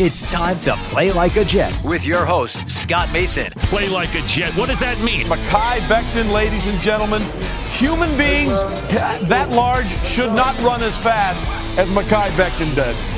It's time to play like a Jet with your host, Scott Mason. Play like a Jet. What does that mean? Mekhi Becton, ladies and gentlemen. Human beings that large should not run as fast as Mekhi Becton did.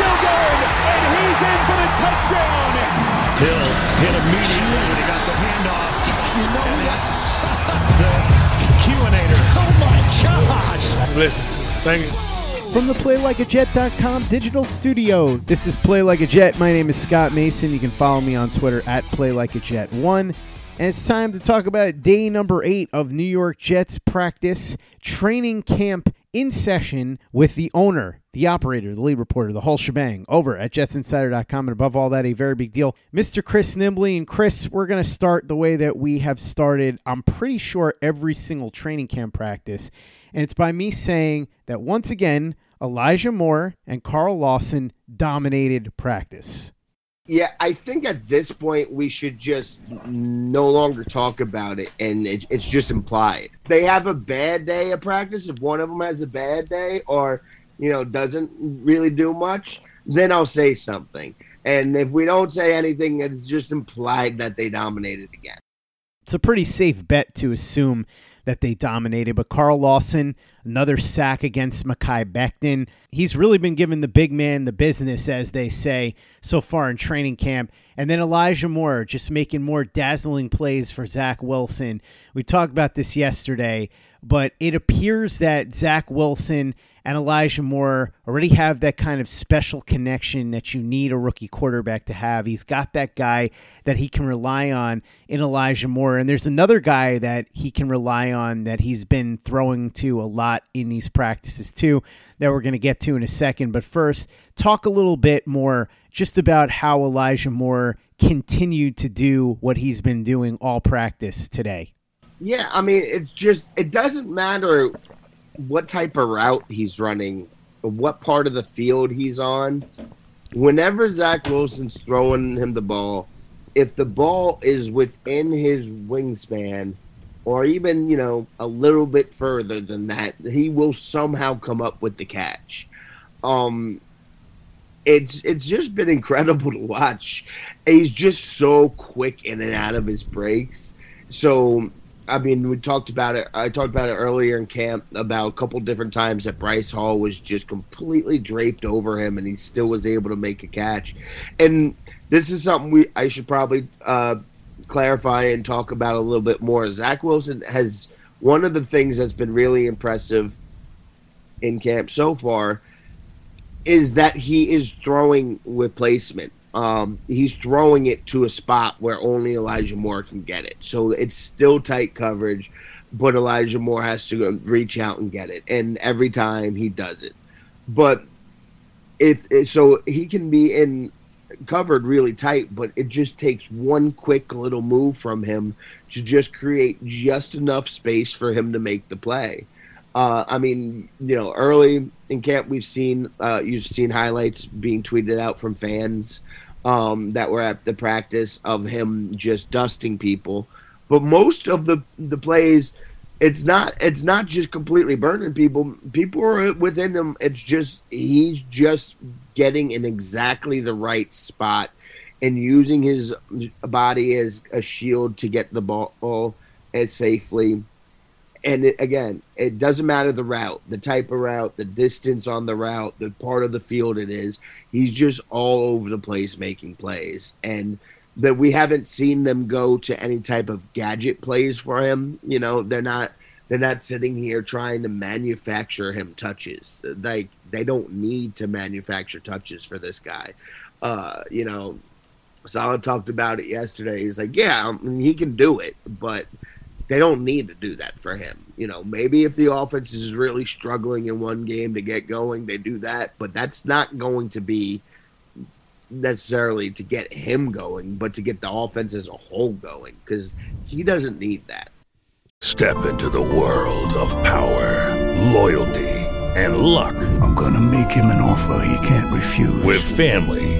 still going, and he's in for the touchdown. Hill hit immediately when he got the handoff. You know and that's the Q-inator. Oh my gosh! Listen, thank you. From the PlayLikeAJet.com digital studio, this is Play Like a Jet. My name is Scott Mason. You can follow me on Twitter at PlayLikeAJet1. And it's time to talk about day number eight of New York Jets practice training camp in session with the owner, the operator, the lead reporter, the whole shebang over at jetsinsider.com. And above all that, a very big deal, Mr. Chris Nimbley. And Chris, we're going to start the way that we have started, I'm pretty sure, every single training camp practice. And it's by me saying that once again, Elijah Moore and Carl Lawson dominated practice. Yeah, I think at this point we should just no longer talk about it, and it, it's just implied. They have a bad day of practice. If one of them has a bad day, or you know doesn't really do much, then I'll say something. And if we don't say anything, it's just implied that they dominated again. It's a pretty safe bet to assume that they dominated. But Carl Lawson, another sack against Mekhi Becton. He's really been given the big man the business, as they say, so far in training camp. And then Elijah Moore just making more dazzling plays for Zach Wilson. We talked about this yesterday, but it appears that Zach Wilson and Elijah Moore already have that kind of special connection that you need a rookie quarterback to have. He's got that guy that he can rely on in Elijah Moore. And there's another guy that he can rely on that he's been throwing to a lot in these practices, too, that we're going to get to in a second. But first, talk a little bit more just about how Elijah Moore continued to do what he's been doing all practice today. Yeah, I mean, it's just, it doesn't matter what type of route he's running, what part of the field he's on. Whenever Zach Wilson's throwing him the ball, if the ball is within his wingspan, or even you know a little bit further than that, he will somehow come up with the catch. Um, it's it's just been incredible to watch. He's just so quick in and out of his breaks. So I mean, we talked about it. I talked about it earlier in camp about a couple different times that Bryce Hall was just completely draped over him, and he still was able to make a catch. And this is something we I should probably uh, clarify and talk about a little bit more. Zach Wilson has one of the things that's been really impressive in camp so far is that he is throwing with placement. Um, he's throwing it to a spot where only Elijah Moore can get it. So it's still tight coverage, but Elijah Moore has to reach out and get it. And every time he does it. But if so, he can be in covered really tight, but it just takes one quick little move from him to just create just enough space for him to make the play. Uh, I mean, you know, early in camp, we've seen uh, you've seen highlights being tweeted out from fans um, that were at the practice of him just dusting people. But most of the the plays, it's not it's not just completely burning people. People are within him. It's just he's just getting in exactly the right spot and using his body as a shield to get the ball as safely and it, again, it doesn't matter the route, the type of route, the distance on the route, the part of the field it is. He's just all over the place making plays, and that we haven't seen them go to any type of gadget plays for him. You know, they're not they're not sitting here trying to manufacture him touches. Like they don't need to manufacture touches for this guy. Uh, you know, Saleh talked about it yesterday. He's like, yeah, I mean, he can do it, but they don't need to do that for him. You know, maybe if the offense is really struggling in one game to get going, they do that, but that's not going to be necessarily to get him going, but to get the offense as a whole going because he doesn't need that. Step into the world of power, loyalty, and luck. I'm going to make him an offer he can't refuse. With family,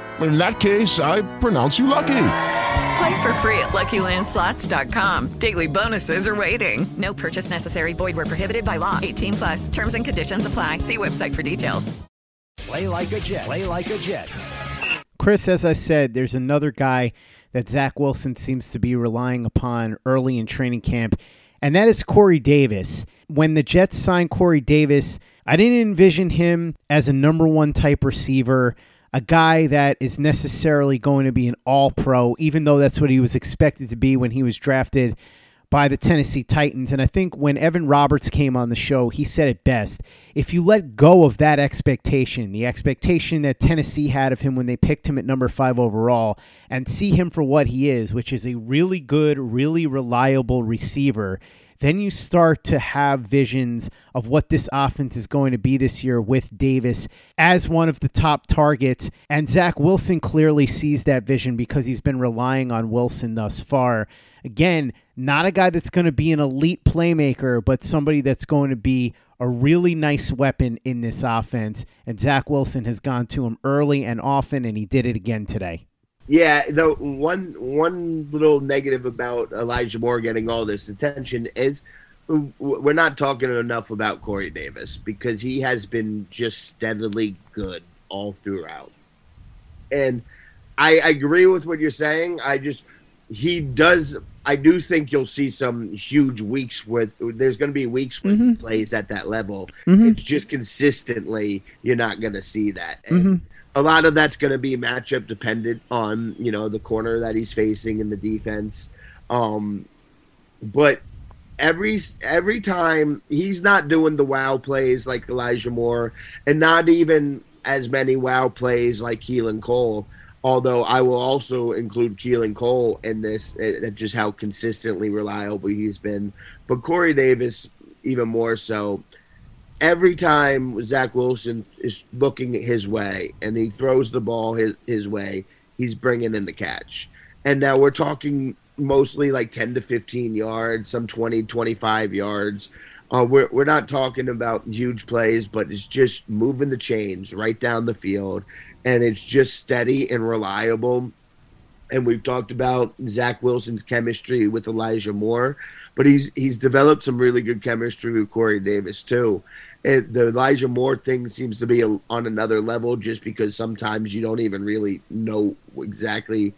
in that case, I pronounce you lucky. Play for free at LuckyLandSlots.com. Daily bonuses are waiting. No purchase necessary. Void were prohibited by law. 18 plus. Terms and conditions apply. See website for details. Play like a Jet. Play like a Jet. Chris, as I said, there's another guy that Zach Wilson seems to be relying upon early in training camp, and that is Corey Davis. When the Jets signed Corey Davis, I didn't envision him as a number one type receiver a guy that is necessarily going to be an all pro, even though that's what he was expected to be when he was drafted by the Tennessee Titans. And I think when Evan Roberts came on the show, he said it best. If you let go of that expectation, the expectation that Tennessee had of him when they picked him at number five overall, and see him for what he is, which is a really good, really reliable receiver, then you start to have visions of what this offense is going to be this year with Davis as one of the top targets. And Zach Wilson clearly sees that vision because he's been relying on Wilson thus far. Again, not a guy that's going to be an elite playmaker, but somebody that's going to be a really nice weapon in this offense. And Zach Wilson has gone to him early and often, and he did it again today. Yeah, the one one little negative about Elijah Moore getting all this attention is we're not talking enough about Corey Davis because he has been just steadily good all throughout. And I agree with what you're saying. I just he does. I do think you'll see some huge weeks with. There's going to be weeks when he Mhm. plays at that level. Mhm. It's just consistently you're not going to see that. And Mhm. A lot of that's going to be matchup dependent on you know the corner that he's facing and the defense. Um, but every every time he's not doing the wow plays like Elijah Moore, and not even as many wow plays like Keelan Cole. Although I will also include Keelan Cole in this, uh, just how consistently reliable he's been. But Corey Davis, even more so. Every time Zach Wilson is looking his way and he throws the ball his, his way, he's bringing in the catch. And now we're talking mostly like 10 to 15 yards, some 20, 25 yards. Uh, we're, we're not talking about huge plays, but it's just moving the chains right down the field. And it's just steady and reliable. And we've talked about Zach Wilson's chemistry with Elijah Moore, but he's he's developed some really good chemistry with Corey Davis too. It, the Elijah Moore thing seems to be a, on another level just because sometimes you don't even really know exactly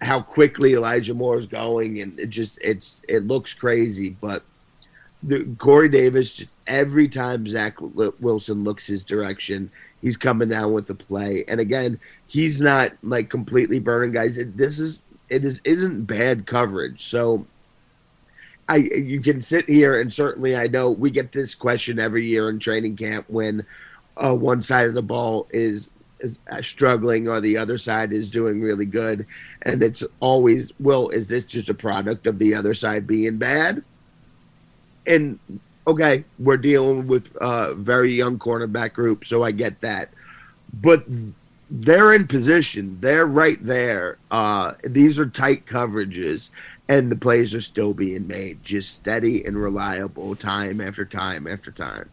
how quickly Elijah Moore is going, and it just it's it looks crazy. But the Corey Davis, every time Zach Wilson looks his direction, he's coming down with the play. And again, he's not like completely burning guys. It, this is it is isn't bad coverage. So I you can sit here and certainly I know we get this question every year in training camp when uh, one side of the ball is, is uh, struggling or the other side is doing really good, and it's always well, is this just a product of the other side being bad? And okay, we're dealing with a very young cornerback group, so I get that, but they're in position. They're right there. Uh, these are tight coverages, and the plays are still being made, just steady and reliable, time after time after time.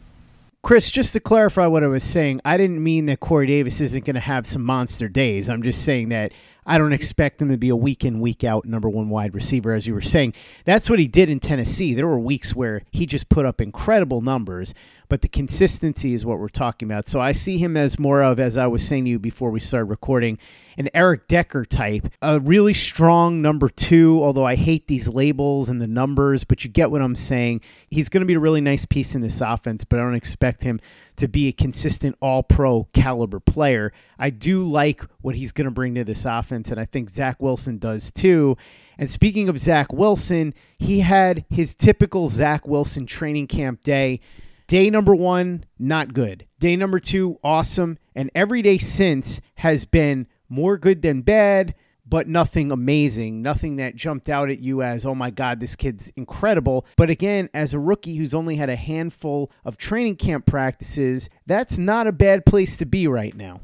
Chris, just to clarify what I was saying, I didn't mean that Corey Davis isn't going to have some monster days. I'm just saying that I don't expect him to be a week in, week out number one wide receiver, as you were saying. That's what he did in Tennessee. There were weeks where he just put up incredible numbers, but the consistency is what we're talking about. So I see him as more of, as I was saying to you before we started recording, an Eric Decker type, a really strong number two, although I hate these labels and the numbers, but you get what I'm saying. He's going to be a really nice piece in this offense, but I don't expect him to be a consistent all pro caliber player. I do like what he's going to bring to this offense, and I think Zach Wilson does too. And speaking of Zach Wilson, he had his typical Zach Wilson training camp day. Day number one, not good. Day number two, awesome. And every day since has been more good than bad, but nothing amazing. Nothing that jumped out at you as, oh my God, this kid's incredible. But again, as a rookie who's only had a handful of training camp practices, that's not a bad place to be right now.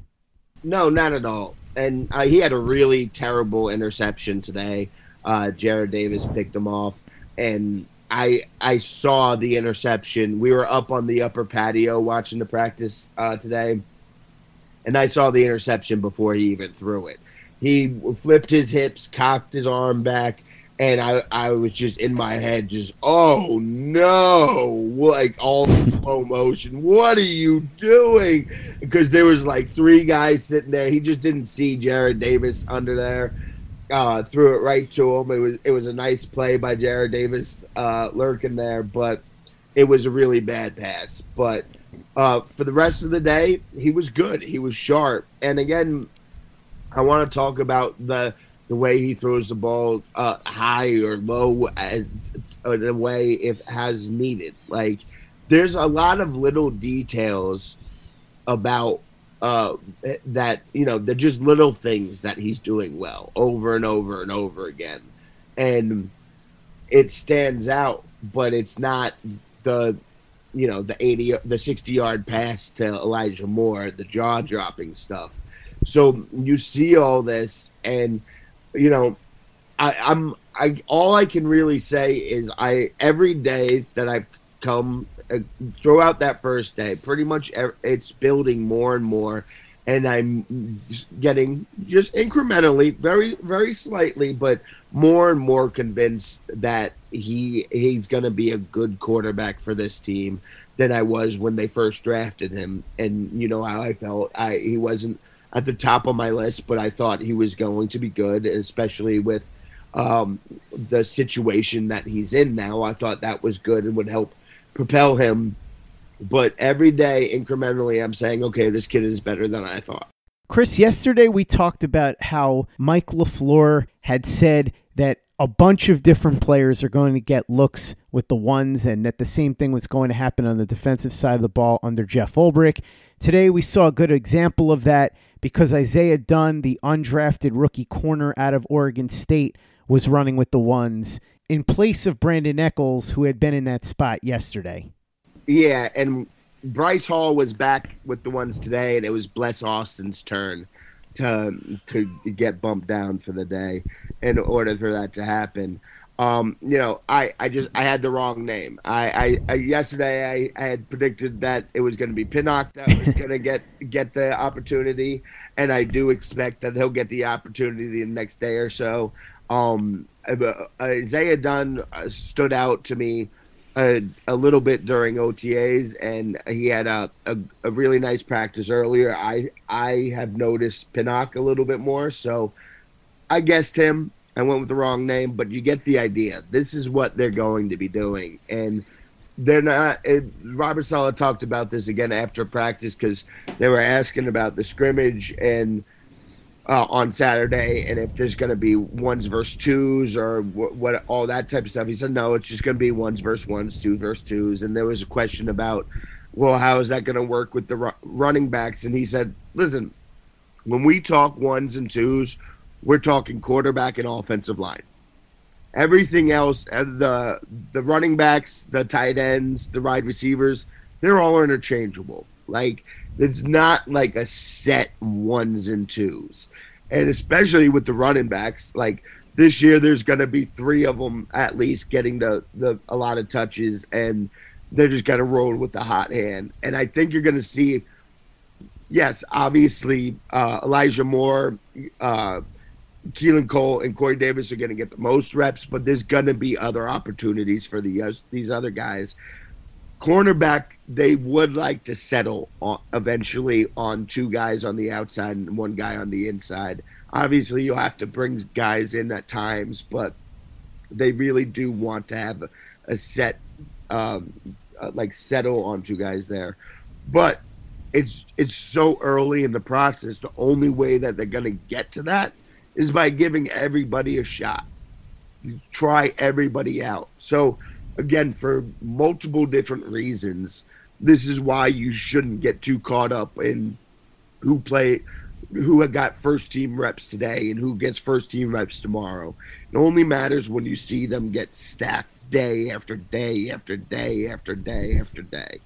No, not at all. And uh, he had a really terrible interception today. Uh, Jarrad Davis picked him off, and I I saw the interception. We were up on the upper patio watching the practice uh, today, and I saw the interception before he even threw it. He flipped his hips, cocked his arm back, and I, I was just in my head, just oh no, like all slow motion. What are you doing? Because there was like three guys sitting there. He just didn't see Jarrad Davis under there. Uh, threw it right to him. It was it was a nice play by Jarrad Davis uh, lurking there, but it was a really bad pass. But uh, for the rest of the day, he was good. He was sharp. And again, I want to talk about the the way he throws the ball uh, high or low as, in a way if has needed. Like there's a lot of little details about uh, that you know they're just little things that he's doing well over and over and over again, and it stands out. But it's not the you know the eighty the sixty yard pass to Elijah Moore, the jaw dropping stuff. So you see all this, and you know, I, I'm I all I can really say is I every day that I've come uh, throughout that first day, pretty much ev- it's building more and more, and I'm getting just incrementally, very very slightly, but more and more convinced that he he's going to be a good quarterback for this team than I was when they first drafted him, and you know how I felt. I he wasn't at the top of my list, but I thought he was going to be good, especially with um, the situation that he's in now. I thought that was good and would help propel him. But every day, incrementally, I'm saying, okay, this kid is better than I thought. Chris, yesterday we talked about how Mike LaFleur had said that a bunch of different players are going to get looks with the ones, and that the same thing was going to happen on the defensive side of the ball under Jeff Ulbrich. Today we saw a good example of that because Isaiah Dunn, the undrafted rookie corner out of Oregon State, was running with the ones in place of Brandon Echols, who had been in that spot yesterday. Yeah, and Bryce Hall was back with the ones today, and it was Bless Austin's turn to to get bumped down for the day in order for that to happen. Um, you know, I, I just I had the wrong name. I, I, I yesterday I, I had predicted that it was going to be Pinnock that was going to get get the opportunity, and I do expect that he'll get the opportunity the next day or so. Um, Isaiah Dunn uh, stood out to me a, a little bit during OTAs, and he had a, a, a, really nice practice earlier. I I have noticed Pinnock a little bit more, so I guessed him. I went with the wrong name, but you get the idea. This is what they're going to be doing, and they're not. It, Robert Saleh talked about this again after practice because they were asking about the scrimmage and uh, on Saturday, and if there's going to be ones versus twos or what, what, all that type of stuff. He said no, it's just going to be ones versus ones, twos versus twos. And there was a question about, well, how is that going to work with the ru- running backs? And he said, listen, when we talk ones and twos, we're talking quarterback and offensive line. Everything else, uh, the the running backs, the tight ends, the wide receivers, they're all interchangeable. Like it's not like a set ones and twos. And especially with the running backs, like this year, there's going to be three of them at least getting the, the a lot of touches, and they're just going to roll with the hot hand. And I think you're going to see, yes, obviously, uh, Elijah Moore, uh, Keelan Cole, and Corey Davis are going to get the most reps, but there's going to be other opportunities for the uh, these other guys cornerback they would like to settle on, eventually on two guys on the outside and one guy on the inside. Obviously, you'll have to bring guys in at times, but they really do want to have a, set, um, uh, like settle on two guys there. But it's it's so early in the process. The only way that they're going to get to that is by giving everybody a shot. You try everybody out. So again, for multiple different reasons, this is why you shouldn't get too caught up in who play who got first team reps today and who gets first team reps tomorrow. It only matters when you see them get stacked day after day after day after day after day.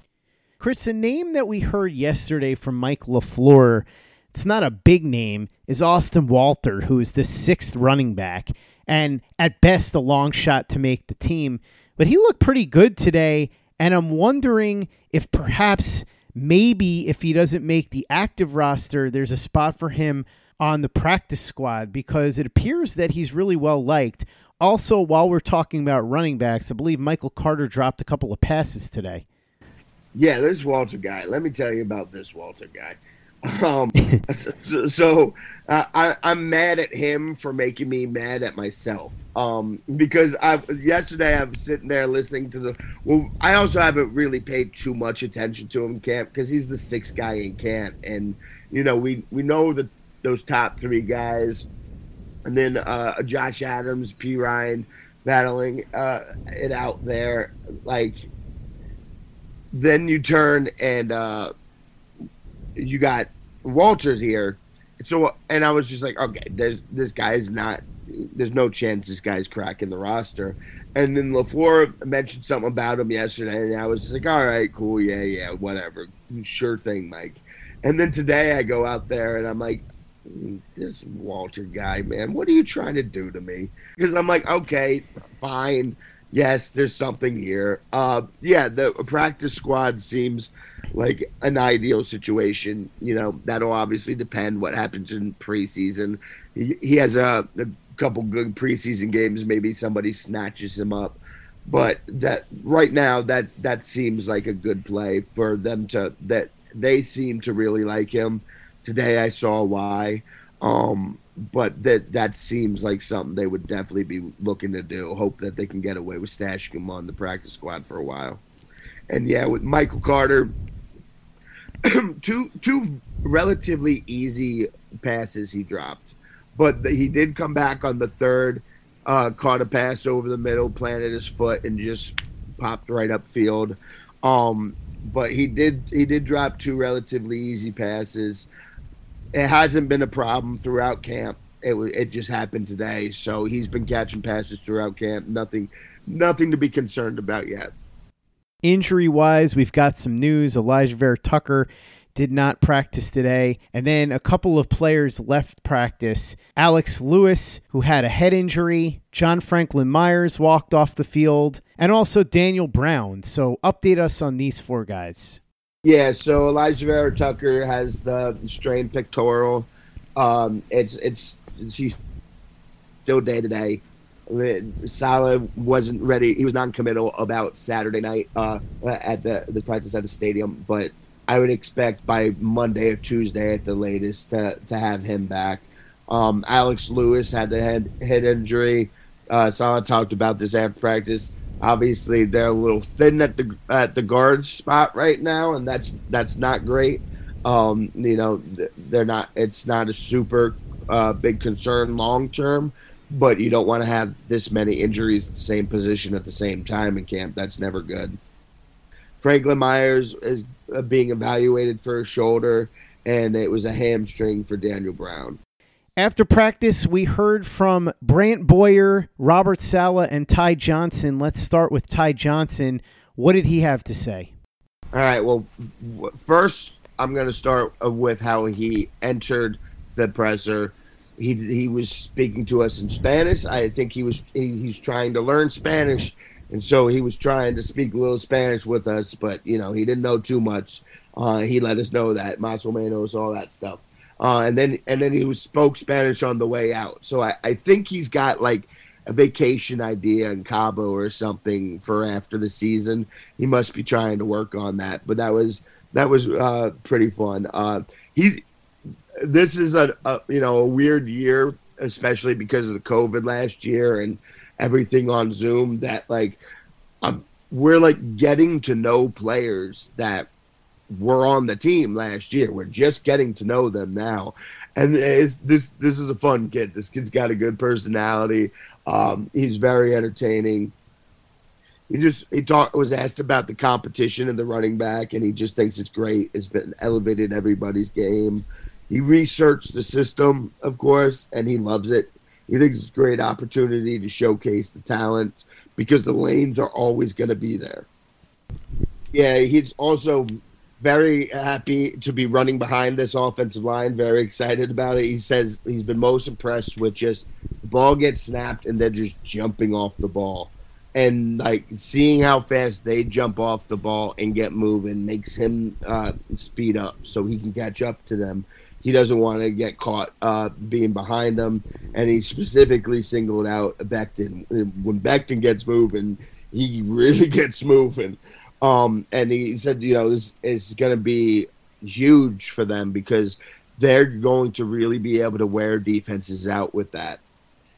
Chris, the name that we heard yesterday from Mike LaFleur, it's not a big name, is Austin Walter, who is the sixth running back, and at best a long shot to make the team. But he looked pretty good today, and I'm wondering if perhaps maybe if he doesn't make the active roster, there's a spot for him on the practice squad because it appears that he's really well liked. Also, while we're talking about running backs, I believe Michael Carter dropped a couple of passes today. Yeah, this Walter guy. Let me tell you about this Walter guy. Um, so, uh, I, I'm mad at him for making me mad at myself. Um, because I yesterday I'm sitting there listening to the. Well, I also haven't really paid too much attention to him camp because he's the sixth guy in camp, and you know we we know that those top three guys, and then uh, Josh Adams, Perine battling uh, it out there. Like then you turn and uh, you got Walters here. So and I was just like, okay, there's this guy's not. There's no chance this guy's cracking the roster. And then LaFleur mentioned something about him yesterday, and I was like, all right, cool, yeah, yeah, whatever, sure thing, Mike. And then today I go out there and I'm like, this Walter guy, man, what are you trying to do to me? Because I'm like, okay, fine yes, there's something here. Uh, yeah, the practice squad seems like an ideal situation. You know, that'll obviously depend what happens in preseason. He, he has a, a couple good preseason games. Maybe somebody snatches him up. But that right now, that that seems like a good play for them to that they seem to really like him. Today I saw why. Um, but that that seems like something they would definitely be looking to do. Hope that they can get away with stashing him on the practice squad for a while. And yeah, with Michael Carter, two two relatively easy passes he dropped, but he did come back on the third, uh, caught a pass over the middle, planted his foot, and just popped right upfield. Um, but he did he did drop two relatively easy passes it hasn't been a problem throughout camp. It it just happened today. So he's been catching passes throughout camp. Nothing nothing to be concerned about yet. Injury wise, we've got some news. Alijah Vera-Tucker did not practice today. And then a couple of players left practice. Alex Lewis, who had a head injury, John Franklin Myers walked off the field, and also Daniel Brown. So update us on these four guys. Yeah, so Alijah Vera-Tucker has the strained pectoral. Um, it's it's he's still day to day. Saleh wasn't ready. He was non-committal about Saturday night uh, at the the practice at the stadium, but I would expect by Monday or Tuesday at the latest to, to have him back. Um, Alex Lewis had the head head injury. Uh, Saleh talked about this after practice. Obviously, they're a little thin at the at the guard spot right now, and that's that's not great. Um, you know, they're not. It's not a super uh, big concern long term, but you don't want to have this many injuries at the same position at the same time in camp. That's never good. Franklin Myers is uh, being evaluated for a shoulder, and it was a hamstring for Daniel Brown. After practice, we heard from Brant Boyer, Robert Saleh, and Ty Johnson. Let's start with Ty Johnson. What did he have to say? All right. Well, first, I'm going to start with how he entered the presser. He he was speaking to us in Spanish. I think he was he, he's trying to learn Spanish, and so he was trying to speak a little Spanish with us. But you know, he didn't know too much. Uh, he let us know that más o all that stuff uh, and then and then he was spoke Spanish on the way out. So I, I think he's got like a vacation idea in Cabo or something for after the season. He must be trying to work on that. But that was that was uh, pretty fun. Uh, he this is a, a you know a weird year, especially because of the COVID last year and everything on Zoom. That like um, we're like getting to know players that were on the team last year. We're just getting to know them now, and this this is a fun kid. This kid's got a good personality. Um, he's very entertaining. He just he talked was asked about the competition and the running back, and he just thinks it's great. It's been elevated everybody's game. He researched the system, of course, and he loves it. He thinks it's a great opportunity to showcase the talent because the lanes are always going to be there. Yeah, he's also very happy to be running behind this offensive line. Very excited about it. He says he's been most impressed with just the ball gets snapped and they're just jumping off the ball. And like seeing how fast they jump off the ball and get moving makes him uh, speed up so he can catch up to them. He doesn't want to get caught uh, being behind them. And he specifically singled out Becton. When Becton gets moving, he really gets moving. Um, and he said, you know, this is going to be huge for them because they're going to really be able to wear defenses out with that.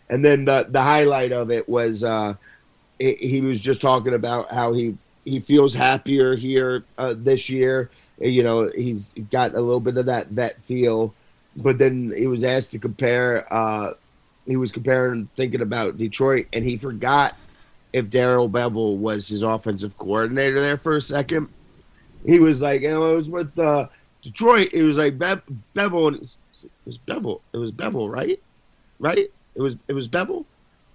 And then the the highlight of it was uh, it, he was just talking about how he he feels happier here uh, this year. You know, he's got a little bit of that vet feel, but then he was asked to compare. Uh, he was comparing, thinking about Detroit, and he forgot if Darrell Bevell was his offensive coordinator there for a second. He was like, you know, it was with uh, Detroit. It was like Be- Bevell. It was Bevell It was Bevell, right? Right? It was it was Bevell.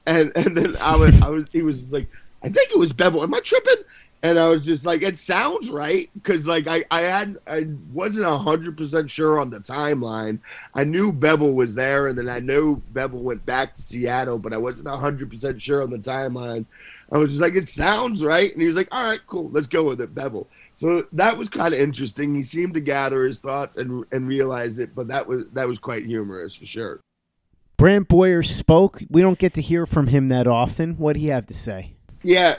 And and then I was I was he was like, I think it was Bevell Am I tripping? And I was just like, it sounds right because like I I had I wasn't hundred percent sure on the timeline. I knew Bevell was there, and then I knew Bevell went back to Seattle, but I wasn't hundred percent sure on the timeline. I was just like, it sounds right. And he was like, all right, cool, let's go with it, Bevell. So that was kind of interesting. He seemed to gather his thoughts and and realize it, but that was that was quite humorous for sure. Brant Boyer spoke. We don't get to hear from him that often. What do you have to say? Yeah,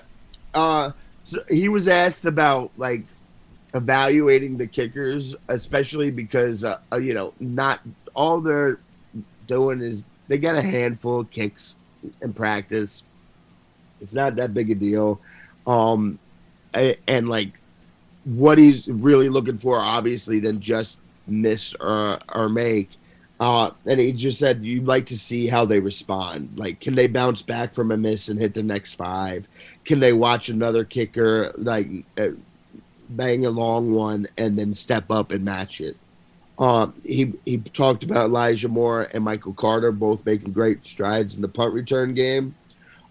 uh, so he was asked about like evaluating the kickers, especially because uh, uh, you know not all they're doing is they get a handful of kicks in practice. It's not that big a deal, um, and, and like what he's really looking for, obviously, than just miss or or make. Uh, and he just said you'd like to see how they respond. Like, can they bounce back from a miss and hit the next five? Can they watch another kicker like uh, bang a long one and then step up and match it? Uh, he he talked about Elijah Moore and Michael Carter both making great strides in the punt return game.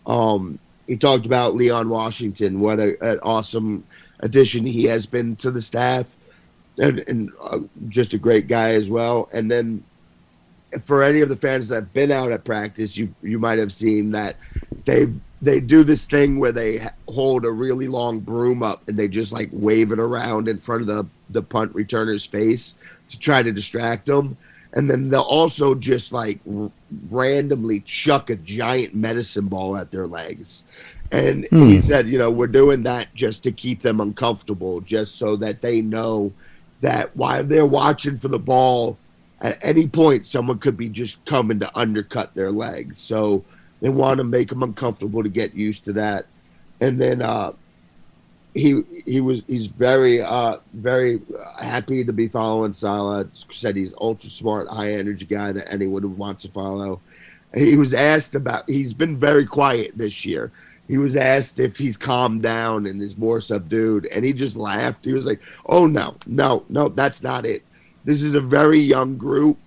Um, he talked about Leon Washington, what a, an awesome addition he has been to the staff, and, and uh, just a great guy as well. And then for any of the fans that have been out at practice, you you might have seen that they they do this thing where they hold a really long broom up and they just like wave it around in front of the the punt returner's face to try to distract them. And then they'll also just like r- randomly chuck a giant medicine ball at their legs. And Hmm. he said, you know, we're doing that just to keep them uncomfortable, just so that they know that while they're watching for the ball, at any point someone could be just coming to undercut their legs. So they want to make them uncomfortable to get used to that. And then uh, he he was he's very uh, very happy to be following Saleh. Said he's ultra smart, high energy guy that anyone would want to follow. He was asked about. He's been very quiet this year. He was asked if he's calmed down and is more subdued, and he just laughed. He was like, "Oh no, no, no, that's not it. This is a very young group,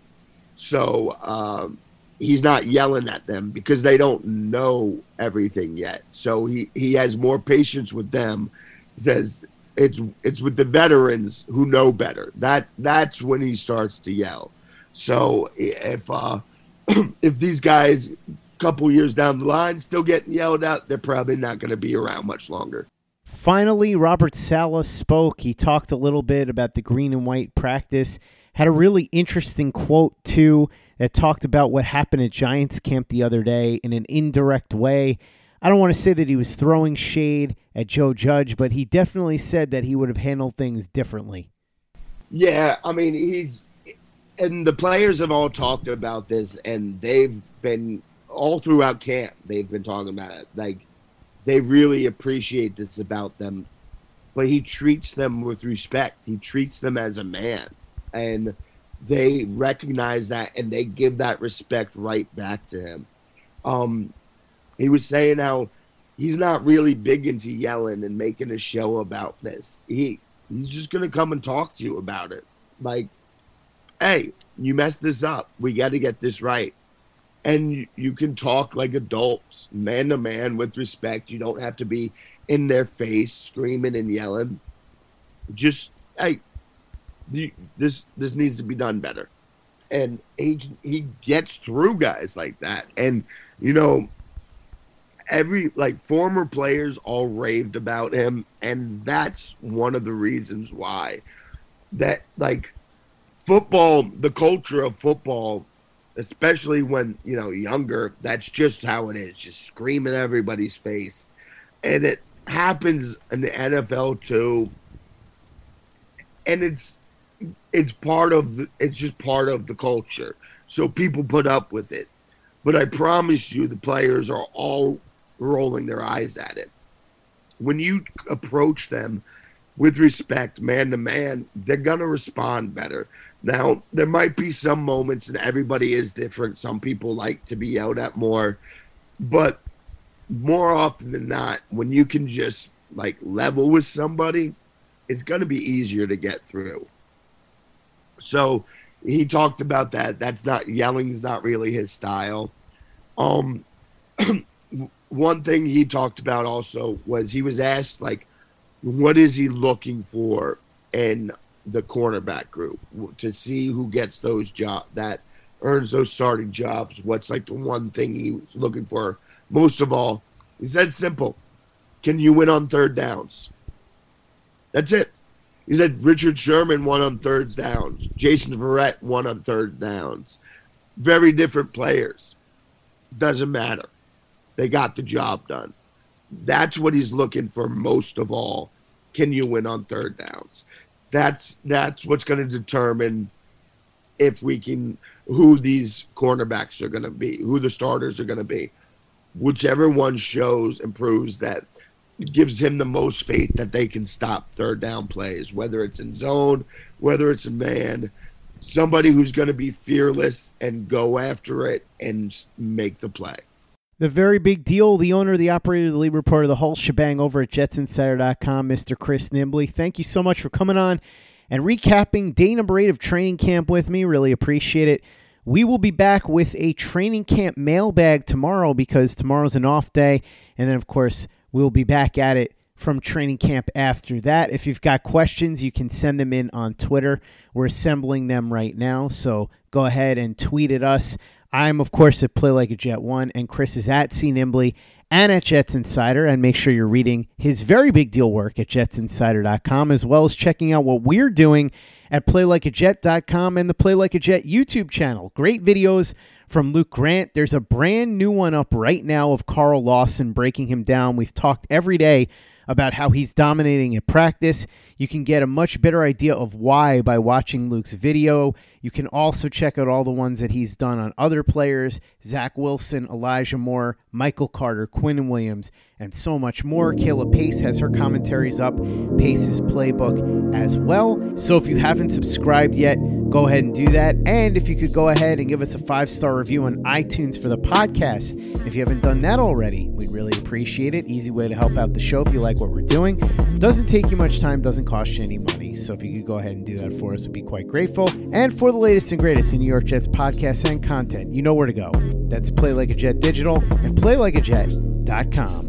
so um, he's not yelling at them because they don't know everything yet. So he he has more patience with them. He says it's it's with the veterans who know better. That that's when he starts to yell. So if uh, if these guys a couple years down the line still getting yelled at, they're probably not going to be around much longer. Finally, Robert Saleh spoke. He talked a little bit about the green and white practice. Had a really interesting quote, too, that talked about what happened at Giants camp the other day in an indirect way. I don't want to say that he was throwing shade at Joe Judge, but he definitely said that he would have handled things differently. Yeah, I mean, he's and the players have all talked about this, and they've been all throughout camp. They've been talking about it. Like they really appreciate this about them, but he treats them with respect. He treats them as a man, and they recognize that, and they give that respect right back to him. Um, he was saying how he's not really big into yelling and making a show about this. He he's just gonna come and talk to you about it. Like, hey, you messed this up. We got to get this right. And you, you can talk like adults, man to man, with respect. You don't have to be in their face, screaming and yelling. Just hey, this this needs to be done better. And he he gets through guys like that. And you know, every like former players all raved about him and that's one of the reasons why that like football the culture of football especially when you know younger that's just how it is just screaming everybody's face and it happens in the NFL too and it's it's part of the it's just part of the culture so people put up with it but I promise you the players are all rolling their eyes at it. When you approach them with respect, man to man, they're going to respond better. Now, there might be some moments, and everybody is different. Some people like to be out at more, but more often than not, when you can just like level with somebody, it's going to be easier to get through. So he talked about that. That's not yelling is not really his style. Um, one thing he talked about also was he was asked like, what is he looking for in the cornerback group to see who gets those job that earns those starting jobs? What's like the one thing he was looking for most of all? He said simple: Can you win on third downs? That's it. He said Richard Sherman won on third downs. Jason Verrett won on third downs. Very different players. Doesn't matter. They got the job done. That's what he's looking for most of all. Can you win on third downs? That's that's what's going to determine if we can who these cornerbacks are going to be, who the starters are going to be. Whichever one shows and proves that gives him the most faith that they can stop third down plays, whether it's in zone, whether it's a man, somebody who's going to be fearless and go after it and make the play. The very big deal, the owner, the operator, the lead reporter, the whole shebang over at jetsinsider.com, Mr. Chris Nimbley. Thank you so much for coming on and recapping day number eight of training camp with me. Really appreciate it. We will be back with a training camp mailbag tomorrow because tomorrow's an off day. And then, of course, we'll be back at it from training camp after that. If you've got questions, you can send them in on Twitter. We're assembling them right now. So go ahead and tweet at us. I'm, of course, at Play Like a Jet 1, and Chris is at C. Nimbley and at Jets Insider. And make sure you're reading his very big deal work at jetsinsider.com, as well as checking out what we're doing at playlikeajet.com and the Play Like a Jet YouTube channel. Great videos from Luke Grant. There's a brand new one up right now of Carl Lawson breaking him down. We've talked every day about how he's dominating at practice. You can get a much better idea of why by watching Luke's video. You can also check out all the ones that he's done on other players Zach Wilson, Elijah Moore, Michael Carter, Quinn Williams, and so much more. Kayla Pace has her commentaries up, Pace's playbook as well. So if you haven't subscribed yet, go ahead and do that. And if you could go ahead and give us a five star review on iTunes for the podcast, if you haven't done that already, we'd really appreciate it. Easy way to help out the show if you like what we're doing. Doesn't take you much time, doesn't cost you any money. So if you could go ahead and do that for us, we'd be quite grateful. And for the latest and greatest in New York Jets podcasts and content, you know where to go. That's Play Like a Jet Digital and PlayLikeAJet.com.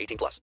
18 plus.